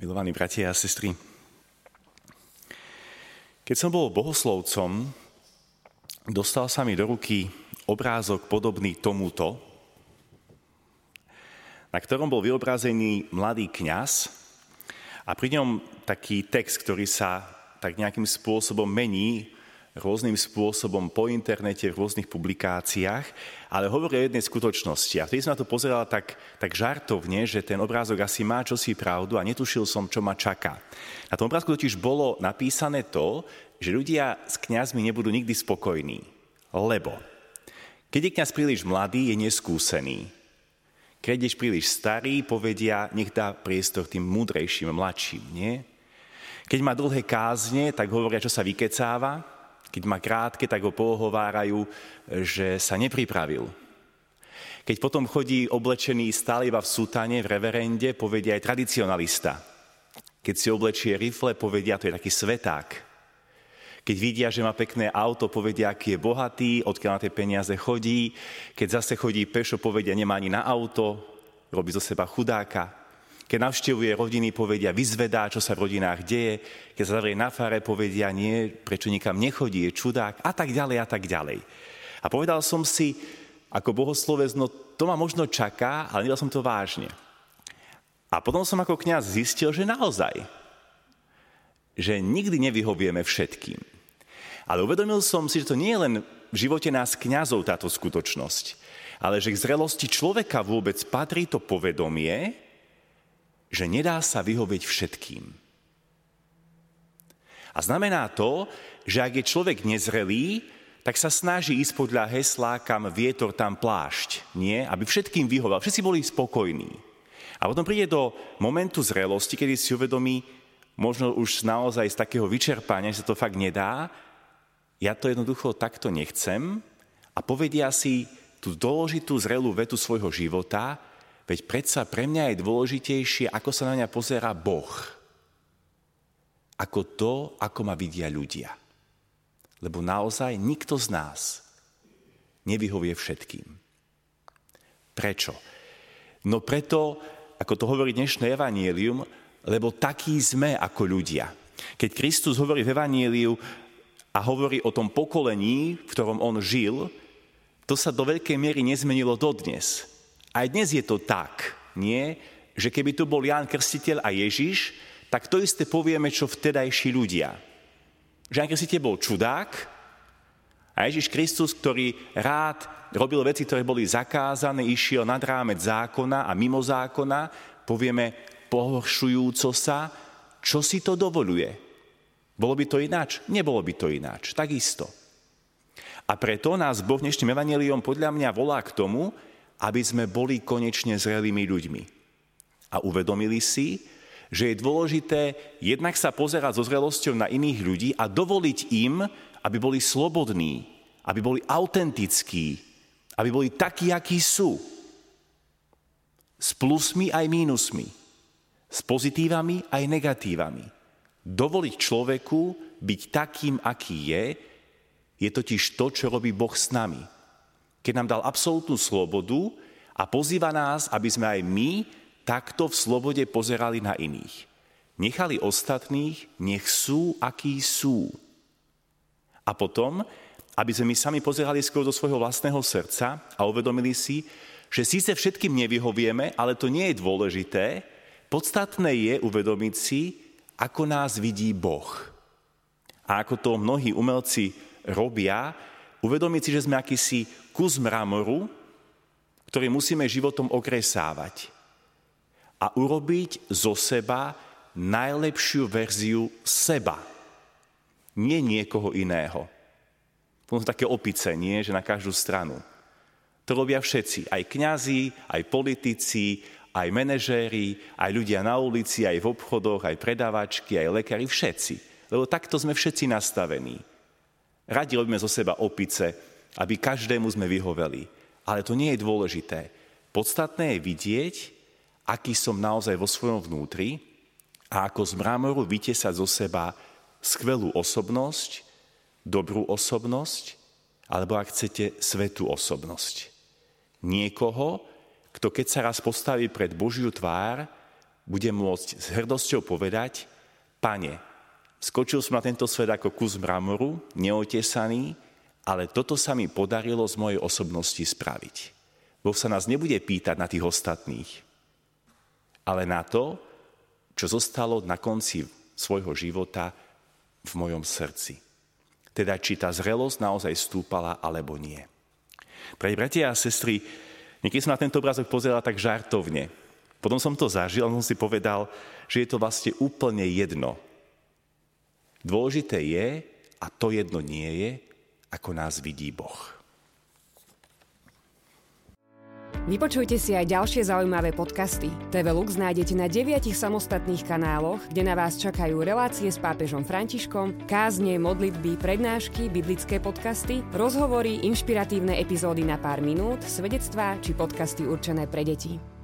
Milovaní bratia a sestry, keď som bol bohoslovcom, dostal sa mi do ruky obrázok podobný tomuto, na ktorom bol vyobrazený mladý kňaz a pri ňom taký text, ktorý sa tak nejakým spôsobom mení rôznym spôsobom po internete, v rôznych publikáciách, ale hovorí o jednej skutočnosti. A vtedy som na to pozeral tak, tak žartovne, že ten obrázok asi má čosi pravdu a netušil som, čo ma čaká. Na tom obrázku totiž bolo napísané to, že ľudia s kňazmi nebudú nikdy spokojní. Lebo keď je kňaz príliš mladý, je neskúsený. Keď je príliš starý, povedia, nech dá priestor tým múdrejším, mladším, nie? Keď má dlhé kázne, tak hovoria, čo sa vykecáva, keď má krátke, tak ho pohovárajú, že sa nepripravil. Keď potom chodí oblečený stále iba v sutane, v reverende, povedia aj tradicionalista. Keď si oblečie rifle, povedia, to je taký sveták. Keď vidia, že má pekné auto, povedia, aký je bohatý, odkiaľ na tie peniaze chodí. Keď zase chodí pešo, povedia, nemá ani na auto, robí zo seba chudáka. Keď navštevuje rodiny, povedia, vyzvedá, čo sa v rodinách deje. Keď sa zavrie na fare, povedia, nie, prečo nikam nechodí, je čudák a tak ďalej a tak ďalej. A povedal som si, ako bohoslovec, no to ma možno čaká, ale nedal som to vážne. A potom som ako kňaz zistil, že naozaj, že nikdy nevyhovieme všetkým. Ale uvedomil som si, že to nie je len v živote nás kňazov táto skutočnosť, ale že k zrelosti človeka vôbec patrí to povedomie, že nedá sa vyhovieť všetkým. A znamená to, že ak je človek nezrelý, tak sa snaží ísť podľa hesla, kam vietor, tam plášť. Nie? Aby všetkým vyhoval. Všetci boli spokojní. A potom príde do momentu zrelosti, kedy si uvedomí, možno už naozaj z takého vyčerpania, že sa to fakt nedá, ja to jednoducho takto nechcem a povedia si tú dôležitú zrelú vetu svojho života, Veď predsa pre mňa je dôležitejšie, ako sa na mňa pozera Boh, ako to, ako ma vidia ľudia. Lebo naozaj nikto z nás nevyhovie všetkým. Prečo? No preto, ako to hovorí dnešné evanielium, lebo takí sme ako ľudia. Keď Kristus hovorí v evaníliu a hovorí o tom pokolení, v ktorom on žil, to sa do veľkej miery nezmenilo dodnes. Aj dnes je to tak, nie? Že keby tu bol Ján Krstiteľ a Ježiš, tak to isté povieme, čo vtedajší ľudia. Že Ján Krstiteľ bol čudák a Ježiš Kristus, ktorý rád robil veci, ktoré boli zakázané, išiel nad rámec zákona a mimo zákona, povieme pohoršujúco sa, čo si to dovoluje. Bolo by to ináč? Nebolo by to ináč. Takisto. A preto nás Boh dnešným evaneliom podľa mňa volá k tomu, aby sme boli konečne zrelými ľuďmi. A uvedomili si, že je dôležité jednak sa pozerať so zrelosťou na iných ľudí a dovoliť im, aby boli slobodní, aby boli autentickí, aby boli takí, akí sú. S plusmi aj mínusmi, s pozitívami aj negatívami. Dovoliť človeku byť takým, aký je, je totiž to, čo robí Boh s nami keď nám dal absolútnu slobodu a pozýva nás, aby sme aj my takto v slobode pozerali na iných. Nechali ostatných, nech sú, akí sú. A potom, aby sme my sami pozerali skôr do svojho vlastného srdca a uvedomili si, že síce všetkým nevyhovieme, ale to nie je dôležité. Podstatné je uvedomiť si, ako nás vidí Boh. A ako to mnohí umelci robia, uvedomiť si, že sme akýsi kus mramoru, ktorý musíme životom okresávať a urobiť zo seba najlepšiu verziu seba. Nie niekoho iného. To sú také opice, nie? Že na každú stranu. To robia všetci. Aj kňazi, aj politici, aj manažéri, aj ľudia na ulici, aj v obchodoch, aj predávačky, aj lekári, všetci. Lebo takto sme všetci nastavení. Radi robíme zo seba opice, aby každému sme vyhoveli. Ale to nie je dôležité. Podstatné je vidieť, aký som naozaj vo svojom vnútri a ako z mramoru vytesať zo seba skvelú osobnosť, dobrú osobnosť, alebo ak chcete, svetú osobnosť. Niekoho, kto keď sa raz postaví pred Božiu tvár, bude môcť s hrdosťou povedať, pane, skočil som na tento svet ako kus mramoru, neotesaný, ale toto sa mi podarilo z mojej osobnosti spraviť. Boh sa nás nebude pýtať na tých ostatných, ale na to, čo zostalo na konci svojho života v mojom srdci. Teda, či tá zrelosť naozaj stúpala, alebo nie. Pre bratia a sestry, niekedy som na tento obrázok pozeral tak žartovne. Potom som to zažil a som si povedal, že je to vlastne úplne jedno. Dôležité je, a to jedno nie je, ako nás vidí Boh. Vypočujte si aj ďalšie zaujímavé podcasty. TV Lux nájdete na deviatich samostatných kanáloch, kde na vás čakajú relácie s pápežom Františkom, kázne, modlitby, prednášky, biblické podcasty, rozhovory, inšpiratívne epizódy na pár minút, svedectvá či podcasty určené pre deti.